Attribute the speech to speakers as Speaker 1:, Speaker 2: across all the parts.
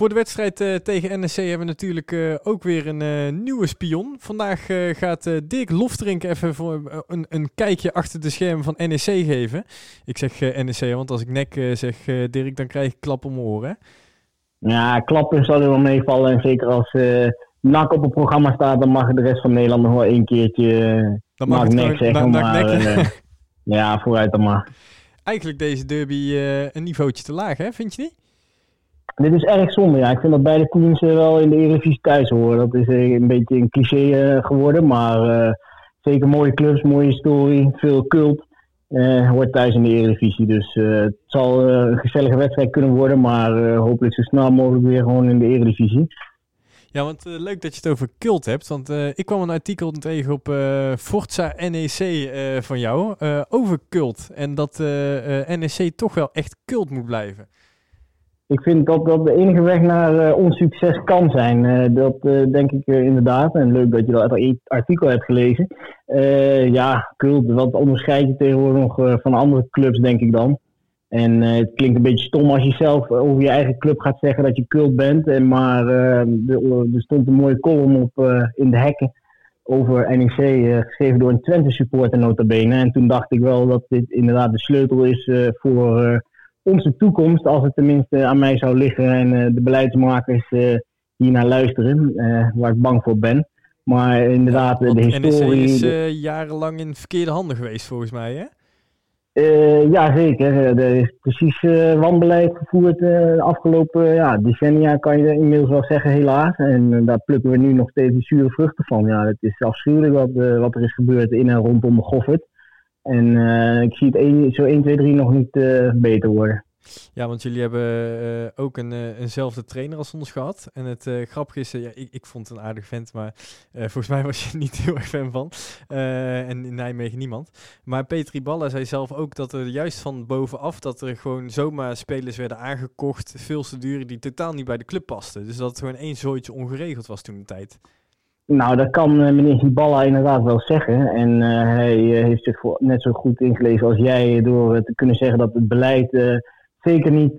Speaker 1: Voor de wedstrijd uh, tegen NEC hebben we natuurlijk uh, ook weer een uh, nieuwe spion. Vandaag gaat Dirk Loftrink even voor, een, een, kijkje achter de schermen van NEC geven. Ik zeg NEC, want als ik nek zeg Dirk, dan krijg ik klap om mijn oren.
Speaker 2: Ja, klappen zal er wel meevallen. En zeker als NAC op het programma staat, dan mag de rest van Nederland nog wel één keertje
Speaker 1: dan mag ik nek zeggen.
Speaker 2: maar, ja, vooruit dan maar.
Speaker 1: Eigenlijk deze derby een niveautje te laag, hè? vind je niet?
Speaker 2: Dit is erg zonde, ja. Ik vind dat beide teams wel in de Eredivisie thuis horen. Dat is eh, een beetje een cliché eh, geworden, maar zeker mooie clubs, mooie historie, veel cult. Uh, hoort thuis in de Eredivisie. Dus het zal een gezellige wedstrijd kunnen worden, maar hopelijk zo snel mogelijk weer gewoon in de Eredivisie.
Speaker 1: Ja, want leuk dat je het over cult hebt. Want ik kwam een artikel tegen op Forza NEC van jou over cult. En dat NEC toch wel echt cult moet blijven
Speaker 2: ik vind dat dat de enige weg naar uh, onsucces kan zijn. Uh, dat uh, denk ik inderdaad. En leuk dat je dat artikel hebt gelezen. ja, cult, wat onderscheid je tegenwoordig nog van andere clubs, denk ik dan. En het klinkt een beetje stom als je zelf over je eigen club gaat zeggen dat je cult bent. En maar er stond een mooie column op in de hekken over NEC, geschreven door een Twente supporter nota bene. En toen dacht ik wel dat dit inderdaad de sleutel is voor onze toekomst, als het tenminste aan mij zou liggen en uh, de beleidsmakers uh, hier naar luisteren, uh, waar ik bang voor ben. Maar inderdaad, de historie...
Speaker 1: NEC is jarenlang in verkeerde handen geweest, volgens mij, hè?
Speaker 2: ja, zeker. Er is precies wanbeleid gevoerd de afgelopen ja, decennia, kan je inmiddels wel zeggen, helaas. En daar plukken we nu nog steeds de zure vruchten van. Ja, het is afschuwelijk wat, wat er is gebeurd in en rondom de Goffert. En uh, ik zie het een, zo 1, 2, 3 nog niet uh, beter worden.
Speaker 1: Ja, want jullie hebben uh, ook een, eenzelfde trainer als ons gehad. En het grappige is, ja, ik, ik vond het een aardig vent, maar volgens mij was je niet heel erg fan van. en in Nijmegen niemand. Maar Petri Balla zei zelf ook dat er juist van bovenaf, dat er gewoon zomaar spelers werden aangekocht, veel te duur, die totaal niet bij de club pasten. Dus dat het gewoon één zooitje ongeregeld was toen de tijd.
Speaker 2: Nou, dat kan uh, meneer Hiballa inderdaad wel zeggen. En uh, hij uh, heeft zich voor, net zo goed ingelezen als jij door te kunnen zeggen dat het beleid zeker niet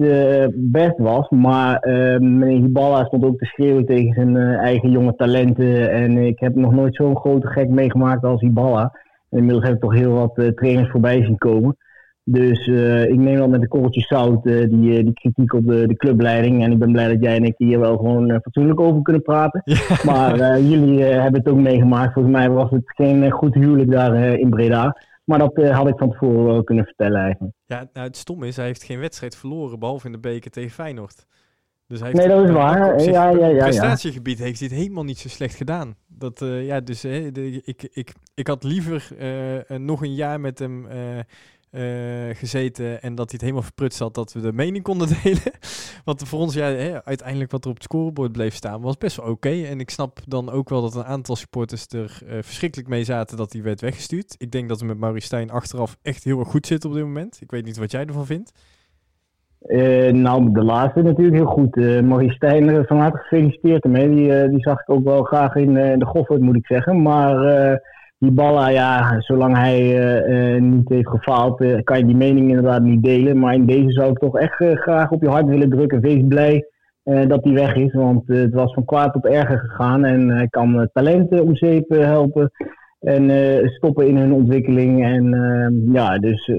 Speaker 2: best was. Maar meneer Hiballa stond ook te schreeuwen tegen zijn eigen jonge talenten. En ik heb nog nooit zo'n grote gek meegemaakt als Hiballa. Inmiddels heb ik toch heel wat trainers voorbij zien komen. Dus uh, ik neem wel met een korreltje zout uh, die, uh, die kritiek op de, de clubleiding. En ik ben blij dat jij en ik hier wel gewoon fatsoenlijk over kunnen praten. Maar jullie hebben het ook meegemaakt. Volgens mij was het geen goed huwelijk daar in Breda. Maar dat had ik van tevoren wel kunnen vertellen eigenlijk.
Speaker 1: Ja, nou het stom is, hij heeft geen wedstrijd verloren, behalve in de beker tegen Feyenoord.
Speaker 2: Dus hij heeft nee, dat is waar. Ja, ja, ja,
Speaker 1: prestatiegebied heeft hij het helemaal niet zo slecht gedaan. Dat, ja, dus de, ik, ik, ik had liever nog een jaar met hem uh, gezeten en dat hij het helemaal verprutst had dat we de mening konden delen. Want voor ons, ja, hè, uiteindelijk wat er op het scorebord bleef staan, was best wel oké. En ik snap dan ook wel dat een aantal supporters er uh, verschrikkelijk mee zaten dat hij werd weggestuurd. Ik denk dat we met Maurice Stijn achteraf echt heel erg goed zitten op dit moment. Ik weet niet wat jij ervan vindt.
Speaker 2: Uh, nou, de laatste natuurlijk heel goed. Uh, Maurice Stijn, van harte gefeliciteerd ermee. Die, die zag ik ook wel graag in de Goffert, moet ik zeggen. Maar die ballen, ja, zolang hij uh, uh, niet heeft gefaald, uh, kan je die mening inderdaad niet delen. Maar in deze zou ik toch echt graag op je hart willen drukken. Wees blij dat hij weg is, want het was van kwaad tot erger gegaan. En hij kan talenten om zeep helpen en stoppen in hun ontwikkeling. En ja, dus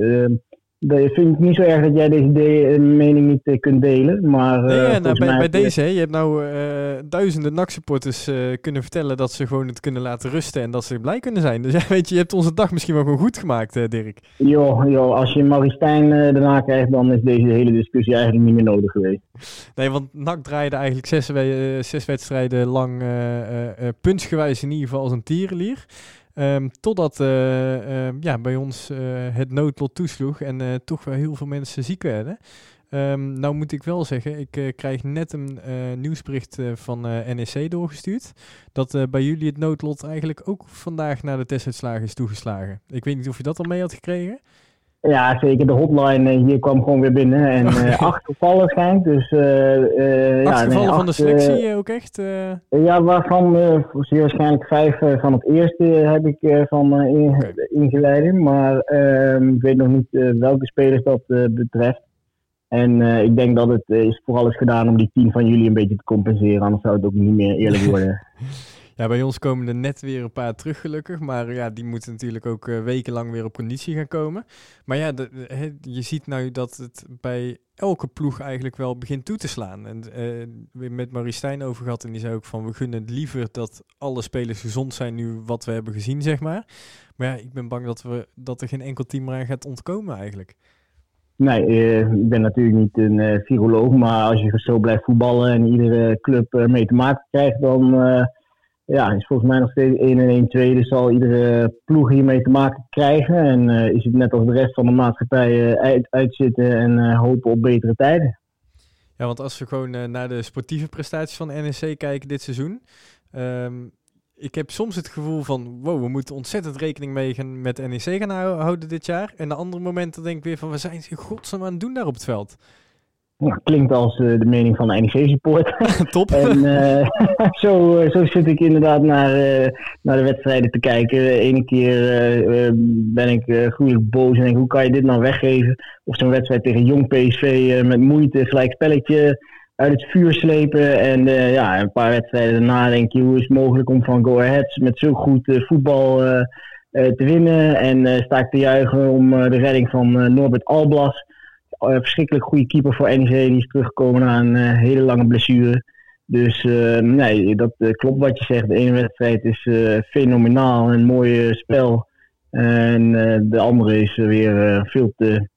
Speaker 2: ik vind het niet zo erg dat jij deze eh, mening niet uh, kunt delen. Maar,
Speaker 1: nee, uh, nou, bij, bij deze, je hebt nou duizenden NAC-supporters kunnen vertellen dat ze gewoon het kunnen laten rusten en dat ze blij kunnen zijn. Dus ja, weet je, je hebt onze dag misschien wel gewoon goed gemaakt, Dirk.
Speaker 2: Joh, joh, als je Maristijn daarna krijgt, dan is deze hele discussie eigenlijk niet meer nodig geweest.
Speaker 1: Nee, want NAC draaide eigenlijk zes, zes wedstrijden lang puntsgewijs in ieder geval als een tierenlier. Um, totdat uh, ja, bij ons uh, het noodlot toesloeg en toch wel heel veel mensen ziek werden. Um, nou moet ik wel zeggen, ik krijg net een nieuwsbericht van NEC doorgestuurd. Dat bij jullie het noodlot eigenlijk ook vandaag naar de testuitslagen is toegeslagen. Ik weet niet of je dat al mee had gekregen.
Speaker 2: Ja, zeker. De hotline eh, hier kwam gewoon weer binnen. En uh, acht gevallen schijnt. Dus, uh,
Speaker 1: acht ja, gevallen van de selectie ook echt?
Speaker 2: Ja, waarvan zeer waarschijnlijk vijf van het eerste heb ik van in, Maar ehm, ik weet nog niet welke spelers dat betreft. En ik denk dat het is vooral is gedaan om die 10 van jullie een beetje te compenseren. Anders zou het ook niet meer eerlijk worden.
Speaker 1: Ja, bij ons komen er net weer een paar terug gelukkig. Maar ja, die moeten natuurlijk ook uh, wekenlang weer op conditie gaan komen. Maar ja, je ziet nou dat het bij elke ploeg eigenlijk wel begint toe te slaan. En uh, met Marie Stijn over gehad. En die zei ook van we gunnen het liever dat alle spelers gezond zijn nu wat we hebben gezien, zeg maar. Maar ja, ik ben bang dat, we, dat er geen enkel team eraan gaat ontkomen eigenlijk.
Speaker 2: Nee, uh, ik ben natuurlijk niet een viroloog, maar als je zo blijft voetballen en iedere club mee te maken krijgt, dan ja, is volgens mij nog steeds 1 en 1 2. Dus zal iedere ploeg hiermee te maken krijgen. En uh, is het net als de rest van de maatschappij uh, uit, uitzitten en uh, hopen op betere tijden.
Speaker 1: Ja, want als we gewoon naar de sportieve prestaties van NEC kijken dit seizoen. Um, ik heb soms het gevoel van, wow, we moeten ontzettend rekening mee gaan met NEC gaan houden dit jaar. En de andere momenten denk ik weer van, we zijn in godsnaam aan het doen daar op het veld.
Speaker 2: Nou, klinkt als uh, de mening van de NEC-support.
Speaker 1: Top.
Speaker 2: en uh, zo, uh, zo zit ik inderdaad naar, naar de wedstrijden te kijken. De ene keer ben ik gruwelijk boos en denk hoe kan je dit nou weggeven? Of zo'n wedstrijd tegen Jong PSV met moeite gelijk spelletje uit het vuur slepen. En ja, een paar wedstrijden daarna denk je hoe is het mogelijk om van Go Ahead met zo goed voetbal te winnen. En sta ik te juichen om de redding van Norbert Alblas uh, verschrikkelijk goede keeper voor NEC. Die is teruggekomen na een uh, hele lange blessure. Dus uh, nee, dat klopt wat je zegt. De ene wedstrijd is fenomenaal, een mooi spel. En de andere is weer veel te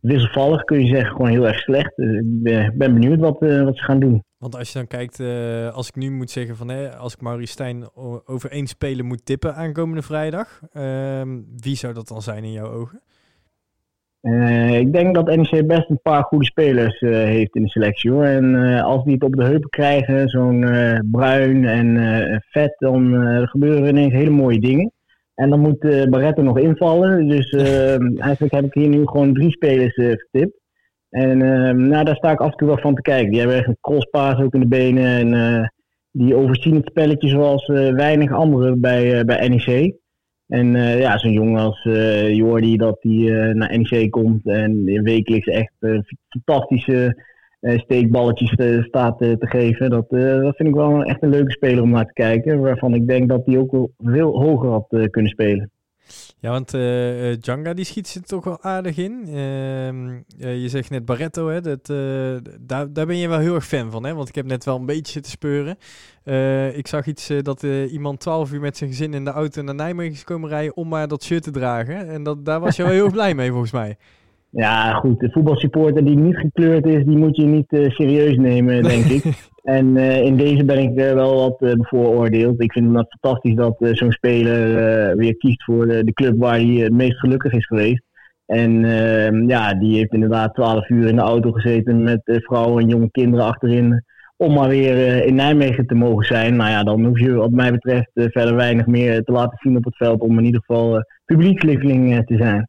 Speaker 2: wisselvallig, kun je zeggen. Gewoon heel erg slecht. Dus ik ben, ben benieuwd wat, wat ze gaan doen.
Speaker 1: Want als je dan kijkt, als ik nu moet zeggen van als ik Maurice Stijn over één speler moet tippen aankomende vrijdag, ehm, wie zou dat dan zijn in jouw ogen?
Speaker 2: Uh, ik denk dat NEC best een paar goede spelers uh, heeft in de selectie hoor. En uh, als die het op de heupen krijgen, zo'n bruin en vet, dan gebeuren ineens hele mooie dingen. En dan moet Barretto nog invallen. Dus eigenlijk heb ik hier nu gewoon drie spelers getipt. En nou, daar sta ik af en toe wel van te kijken. Die hebben echt een crosspaas ook in de benen. En die overzien het spelletje zoals weinig anderen bij, bij NEC. En uh, ja, zo'n jongen als uh, Jordi, dat die uh, naar NEC komt en wekelijks echt fantastische steekballetjes staat te geven. Dat, dat vind ik wel echt een leuke speler om naar te kijken. Waarvan ik denk dat hij ook wel veel hoger had kunnen spelen.
Speaker 1: Ja, want uh, Djanga die schiet ze toch wel aardig in. Uh, je zegt net Barretto, hè, dat, daar, daar ben je wel heel erg fan van. Hè? Want ik heb net wel een beetje zitten speuren. ik zag iets dat iemand 12 uur met zijn gezin in de auto naar Nijmegen is komen rijden om maar dat shirt te dragen. En dat, daar was je wel heel blij mee volgens mij.
Speaker 2: Ja, goed. De voetbalsupporter die niet gekleurd is, die moet je niet serieus nemen, denk ik. En uh, in deze ben ik uh, wel wat bevooroordeeld. Ik vind het fantastisch dat zo'n speler weer kiest voor de, de, club waar hij het meest gelukkig is geweest. En ehm, ja, die heeft inderdaad twaalf uur in de auto gezeten met vrouwen en jonge kinderen achterin. Om maar weer in Nijmegen te mogen zijn. Nou ja, dan hoef je wat mij betreft verder weinig meer te laten zien op het veld. Om in ieder geval publiekslieveling te zijn.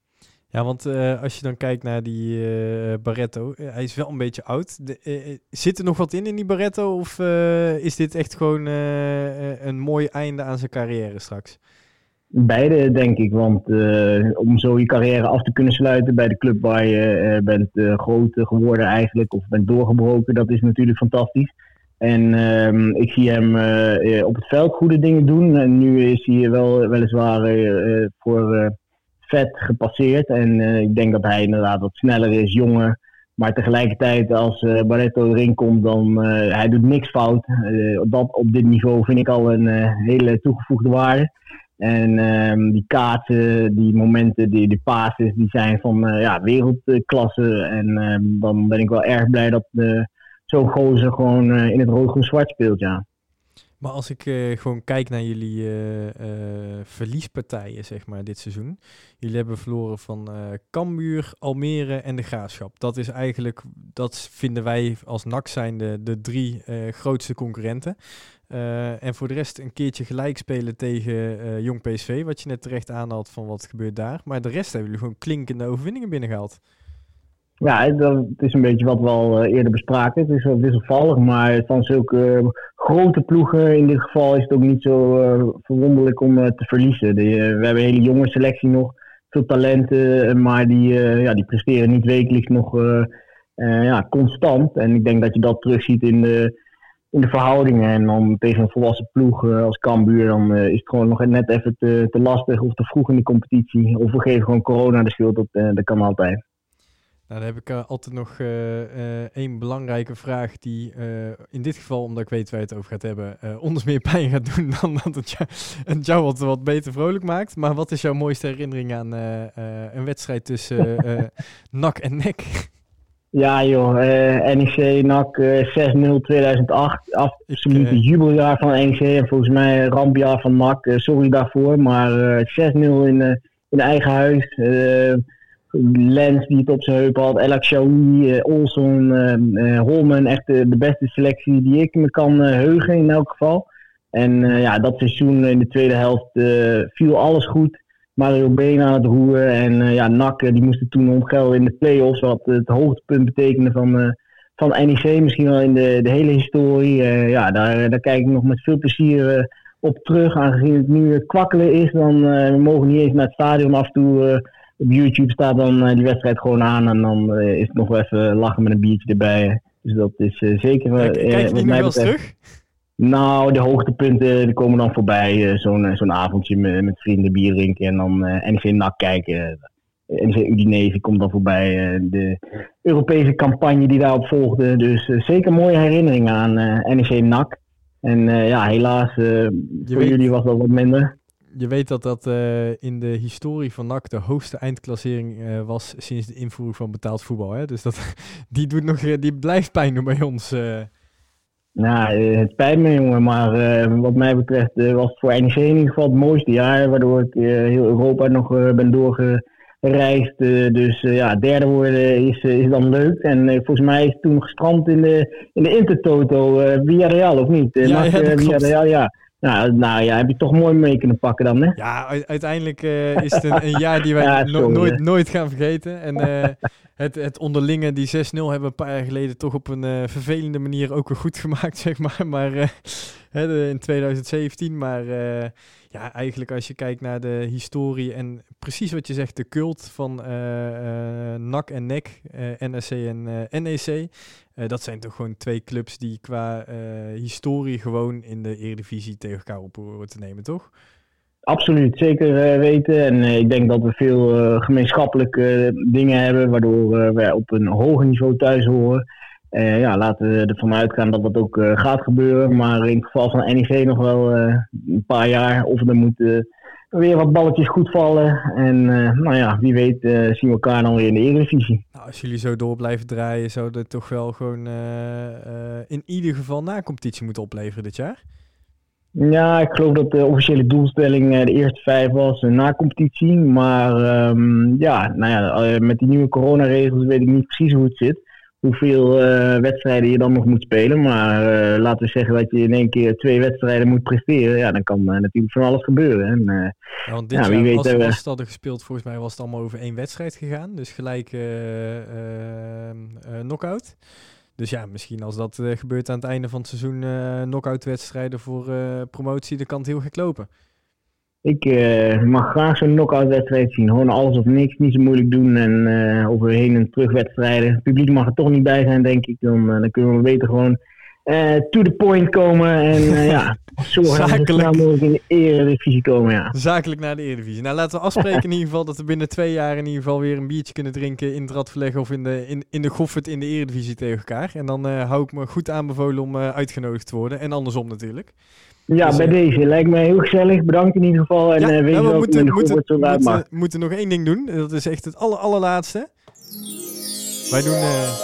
Speaker 1: Ja, want uh, als je dan kijkt naar die uh, Barretto, uh, hij is wel een beetje oud. Zit er nog wat in in die Barretto? Of is dit echt gewoon een mooi einde aan zijn carrière straks?
Speaker 2: Beide, denk ik. Want om zo je carrière af te kunnen sluiten bij de club waar je bent groot geworden eigenlijk, of bent doorgebroken, dat is natuurlijk fantastisch. En ehm, ik zie hem op het veld goede dingen doen. En nu is hij wel weliswaar voor vet gepasseerd. En uh, ik denk dat hij inderdaad wat sneller is, jonger. Maar tegelijkertijd, als uh, Barretto erin komt, dan uh, hij doet niks fout. dat, op dit niveau vind ik al een hele toegevoegde waarde. En um, die kaarten, die momenten, die, die passes, die zijn van ja, wereldklasse. En ehm, dan ben ik wel erg blij dat zo'n gozer gewoon in het rood-groen-zwart speelt, ja.
Speaker 1: Maar als ik uh, gewoon kijk naar jullie uh, uh, verliespartijen, zeg maar, dit seizoen. Jullie hebben verloren van Cambuur, Almere en de Graafschap. Dat is eigenlijk, dat vinden wij als NAC zijn de, de drie grootste concurrenten. en voor de rest een keertje gelijk spelen tegen Jong PSV, wat je net terecht aanhaalt van wat gebeurt daar. Maar de rest hebben jullie gewoon klinkende overwinningen binnengehaald.
Speaker 2: Ja, dat is een beetje wat we al eh, eerder bespraken. Het is wel wisselvallig, maar van zulke eh, grote ploegen in dit geval is het ook niet zo uh, verwonderlijk om uh, te verliezen. we hebben een hele jonge selectie nog, veel talenten, maar die, ja, die presteren niet wekelijks nog ja, constant. En ik denk dat je dat terugziet in de, in de verhoudingen. En dan tegen een volwassen ploeg als Cambuur, dan is het gewoon nog net even te, te lastig of te vroeg in de competitie. Of we geven gewoon corona de schuld, dat, dat kan altijd.
Speaker 1: Nou, dan heb ik uh, altijd nog uh, één belangrijke vraag die in dit geval, omdat ik weet waar je het over gaat hebben, ons meer pijn gaat doen dan dat het jou, het jou wat, wat beter vrolijk maakt. Maar wat is jouw mooiste herinnering aan een wedstrijd tussen NAC en NEC?
Speaker 2: Ja joh, NEC NAC 6-0 2008, absolute jubeljaar van NEC en volgens mij rampjaar van NAC, sorry daarvoor, maar 6-0 in, in eigen huis Lens die het op zijn heup had, El Shaoui, uh, Olson, uh, Holman. Echt de, beste selectie die ik me kan heugen in elk geval. En ja, dat seizoen in de tweede helft viel alles goed. Mario Been aan het roeren. En ja, NAC die moesten toen omgelden in de play-offs. Wat het hoogtepunt betekende van, van NEC. Misschien wel in de, de hele historie. ja, daar, daar kijk ik nog met veel plezier op terug. Aangezien het nu kwakkelen is, dan we mogen niet eens naar het stadion af en toe op YouTube staat dan uh, die wedstrijd gewoon aan en dan uh, is het nog wel even lachen met een biertje erbij. Dus dat is uh, zeker.
Speaker 1: Kijk, kijk nog wel eens terug?
Speaker 2: Nou, de hoogtepunten die komen dan voorbij. Zo'n zo'n avondje met, met, vrienden bier drinken en dan NEC NAC kijken. NEC Udinese komt dan voorbij. de Europese campagne die daarop volgde. Dus zeker mooie herinneringen aan NEC NAC. En ja, helaas, voor jullie was dat wat minder
Speaker 1: je weet dat dat uh, in de historie van NAC de hoogste eindklassering uh, was sinds de invoering van betaald voetbal. Hè? Dus dat, die, doet nog, die blijft pijn doen bij ons. Uh.
Speaker 2: Nou, het spijt me jongen, maar wat mij betreft was het voor NEC in ieder geval het mooiste jaar. Waardoor ik heel Europa nog ben doorgereisd. dus ja, derde worden is, is dan leuk. En volgens mij is het toen gestrand in de, in de Intertoto via Real, of niet?
Speaker 1: ja, ja, via Real,
Speaker 2: ja. Nou, nou ja, heb je toch mooi mee kunnen pakken dan, hè?
Speaker 1: Ja, uiteindelijk uh, is het een, een, jaar die wij nooit, nooit gaan vergeten. En uh, het, het onderlinge, die 6-0, hebben we een paar jaar geleden toch op een uh, vervelende manier ook weer goed gemaakt, zeg maar. Maar in 2017. Maar ja, eigenlijk als je kijkt naar de historie en precies wat je zegt, de cult van NAC en NEC, NSC en NEC. Uh, dat zijn toch gewoon twee clubs die qua uh, historie gewoon in de Eredivisie tegen elkaar op horen te nemen, toch?
Speaker 2: Absoluut, zeker uh, weten. En ik denk dat we veel gemeenschappelijke dingen hebben, waardoor we op een hoger niveau thuis horen. ja, laten we ervan uitgaan dat dat ook gaat gebeuren. Maar in het geval van NEC nog wel een paar jaar. Of er moet weer wat balletjes goed vallen. En uh, nou ja, wie weet uh, zien we elkaar dan weer in de Eredivisie.
Speaker 1: Nou, als jullie zo door blijven draaien, zou dat toch wel gewoon uh, in ieder geval na competitie moeten opleveren dit jaar?
Speaker 2: Ja, ik geloof dat de officiële doelstelling de eerste vijf was na competitie. Maar um, ja, nou ja, met die nieuwe coronaregels weet ik niet precies hoe het zit hoeveel uh, wedstrijden je dan nog moet spelen. Maar uh, laten we zeggen dat je in één keer twee wedstrijden moet presteren. Ja, dan kan uh, natuurlijk van alles gebeuren. En,
Speaker 1: ja, want dit ja, weet, als, als het hadden gespeeld, volgens mij was het allemaal over één wedstrijd gegaan. Dus gelijk knockout. Dus ja, misschien als dat gebeurt aan het einde van het seizoen, knockout wedstrijden voor promotie, dan kan het heel gek lopen.
Speaker 2: Ik uh, mag graag zo'n knock-out wedstrijd zien. Gewoon alles of niks, niet zo moeilijk doen. En uh, over heen en terug wedstrijden. Het publiek mag er toch niet bij zijn, denk ik. Dan, uh, dan kunnen we beter gewoon to the point komen. En ja, zorgen dat we snel mogelijk in de Eredivisie komen. Ja.
Speaker 1: Zakelijk naar de Eredivisie. Nou, laten we afspreken in ieder geval dat we binnen twee jaar in ieder geval weer een biertje kunnen drinken in het Radverleg of in de, in, in de Goffert in de Eredivisie tegen elkaar. En dan hou ik me goed aanbevolen om uitgenodigd te worden. En andersom natuurlijk.
Speaker 2: Ja, dus, bij uh, deze. Lijkt mij heel gezellig. Bedankt in ieder geval. En ja, weet ja, we moeten, moeten,
Speaker 1: moeten, moeten, nog één ding doen. Dat is echt het aller, allerlaatste. Wij doen uh,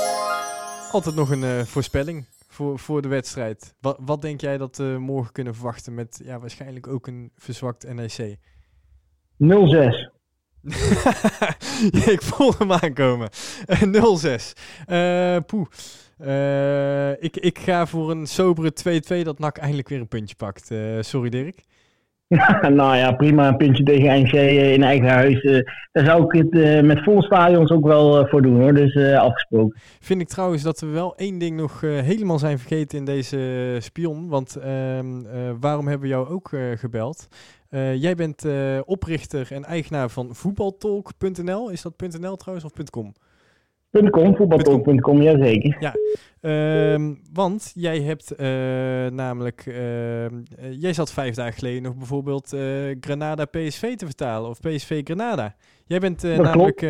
Speaker 1: altijd nog een voorspelling voor, voor de wedstrijd. Wat, wat denk jij dat we morgen kunnen verwachten met ja, waarschijnlijk ook een verzwakt NEC?
Speaker 2: 0-6.
Speaker 1: Ik voel hem aankomen. 0-6. poeh. Uh, ik, ik ga voor een sobere 2-2 dat NAC eindelijk weer een puntje pakt. Uh, sorry Dirk.
Speaker 2: nou ja, prima. Een puntje tegen NC uh, in eigen huis. Uh, daar zou ik het uh, met vol stadions ook wel voor doen hoor. Dus afgesproken.
Speaker 1: Vind ik trouwens dat we wel één ding nog helemaal zijn vergeten in deze spion. Want ehm, waarom hebben we jou ook gebeld? Jij bent oprichter en eigenaar van voetbaltalk.nl. Is dat .nl trouwens of .com?
Speaker 2: .com, voetbaltalk.com, jazeker.
Speaker 1: Ja, um, want jij hebt uh, namelijk, uh, jij zat vijf dagen geleden nog bijvoorbeeld uh, Granada PSV te vertalen, of PSV Granada. Jij bent namelijk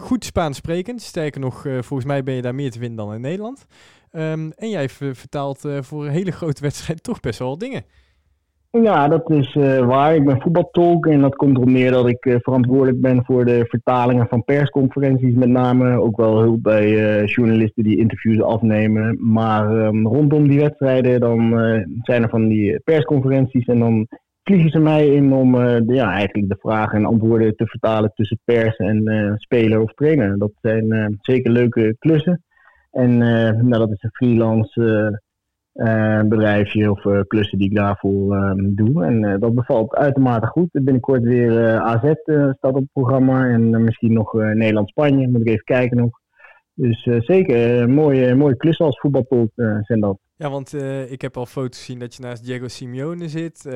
Speaker 1: goed Spaans sprekend, sterker nog, volgens mij ben je daar meer te vinden dan in Nederland. Um, en jij vertaalt voor een hele grote wedstrijd toch best wel dingen.
Speaker 2: Ja, dat is uh, waar. Ik ben voetbaltolk en dat komt erop neer dat ik uh, verantwoordelijk ben voor de vertalingen van persconferenties met name. Ook wel hulp bij uh, journalisten die interviews afnemen. Maar um, rondom die wedstrijden dan zijn er van die persconferenties en dan vliegen ze mij in om de, ja, eigenlijk de vragen en antwoorden te vertalen tussen pers en speler of trainer. Dat zijn zeker leuke klussen. En nou, dat is een freelance uh, bedrijfje of uh, klussen die ik daarvoor uh, doe. En dat bevalt uitermate goed. Binnenkort weer AZ staat op het programma en misschien nog Nederland-Spanje. Moet ik even kijken nog. Dus zeker mooie, mooie klus als voetbalpot zijn dat.
Speaker 1: Ja, want ik heb al foto's gezien dat je naast Diego Simeone zit.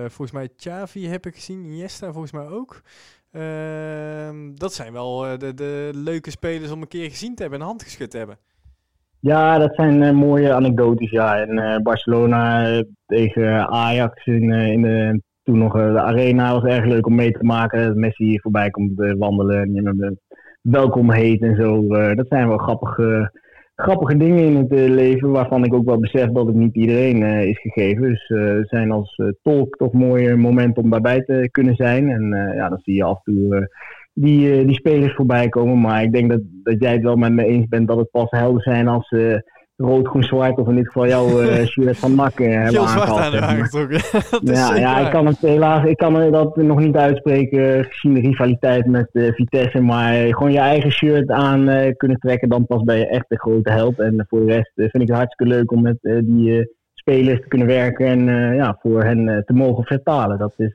Speaker 1: volgens mij Xavi heb ik gezien, Iniesta volgens mij ook. Ehm, dat zijn wel de, de leuke spelers om een keer gezien te hebben en hand geschud te hebben.
Speaker 2: Ja, dat zijn uh, mooie anekdotes. Ja. En uh, Barcelona uh, tegen Ajax in, in de, toen nog de arena was erg leuk om mee te maken. Dat Messi hier voorbij komt wandelen en je welkom heet en zo. dat zijn wel grappige, grappige dingen in het leven waarvan ik ook wel besef dat het niet iedereen is gegeven. Dus het zijn als tolk toch mooie momenten om daarbij te kunnen zijn. En ja, dan zie je af en toe die, uh, die spelers voorbij komen. Maar ik denk dat, dat jij het wel met me eens bent dat het pas helder zijn als uh, rood, groen, zwart of in dit geval jouw uh, shirt van NAC uh, hebben
Speaker 1: aangehaald.
Speaker 2: ja, ja ik kan het helaas ik kan dat nog niet uitspreken gezien de rivaliteit met Vitesse. Maar gewoon je eigen shirt aan kunnen trekken, dan pas ben je echt een grote held. En voor de rest vind ik het hartstikke leuk om met die spelers te kunnen werken en ja, voor hen te mogen vertalen. Dat is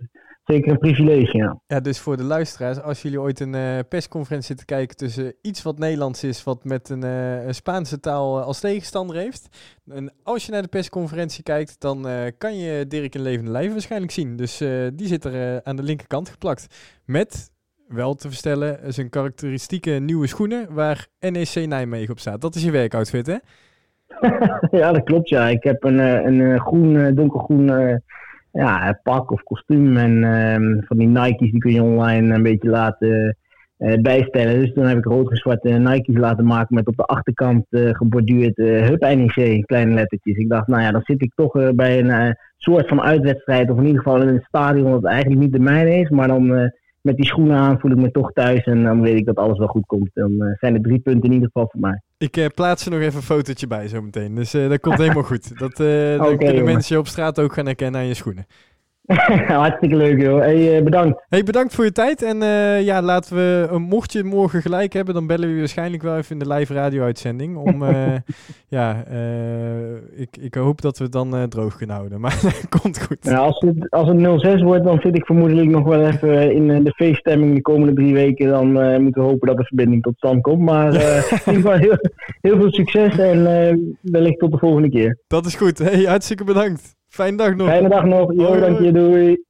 Speaker 2: zeker een privilege, ja.
Speaker 1: Ja, dus voor de luisteraars, als jullie ooit een uh, persconferentie zitten kijken tussen iets wat Nederlands is, wat met een, uh, een Spaanse taal als tegenstander heeft. En als je naar de persconferentie kijkt, dan kan je Dirk in levende lijf waarschijnlijk zien. Dus die zit er aan de linkerkant geplakt. Met, wel te verstellen, zijn karakteristieke nieuwe schoenen waar NEC Nijmegen op staat. Dat is je werkoutfit, hè?
Speaker 2: ja, dat klopt, ja. Ik heb een, een groen, donkergroen ja, pak of kostuum. En ehm, van die Nike's die kun je online een beetje laten uh, bijstellen. Dus toen heb ik rood-zwarte Nike's laten maken met op de achterkant uh, geborduurd uh, Hup NEC, kleine lettertjes. Ik dacht, nou ja, dan zit ik toch bij een soort van uitwedstrijd. Of in ieder geval in een stadion dat eigenlijk niet de mijne is. Maar dan met die schoenen aan voel ik me toch thuis. En dan weet ik dat alles wel goed komt. Dan zijn er drie punten in ieder geval voor mij.
Speaker 1: Ik plaats er nog even een fotootje bij zometeen. Dus dat komt helemaal goed. Dat, okay, kunnen mensen je op straat ook gaan herkennen aan je schoenen.
Speaker 2: Hartstikke leuk, joh. Hey, uh, bedankt.
Speaker 1: Hey, bedankt voor je tijd. En uh, ja, laten we, uh, mocht je morgen gelijk hebben, dan bellen we waarschijnlijk wel even in de live radio-uitzending. Om, ja, ik, ik hoop dat we het dan droog kunnen houden. Maar dat komt goed.
Speaker 2: Ja, als, het, als het 0-6 wordt, dan zit ik vermoedelijk nog wel even in de feeststemming de komende drie weken. Dan moeten we hopen dat de verbinding tot stand komt. Maar in ieder geval heel, heel veel succes en wellicht tot de volgende keer.
Speaker 1: Dat is goed. Hey, hartstikke bedankt. Fijne dag nog.
Speaker 2: Fijne dag nog. Jo, dank je. Doei.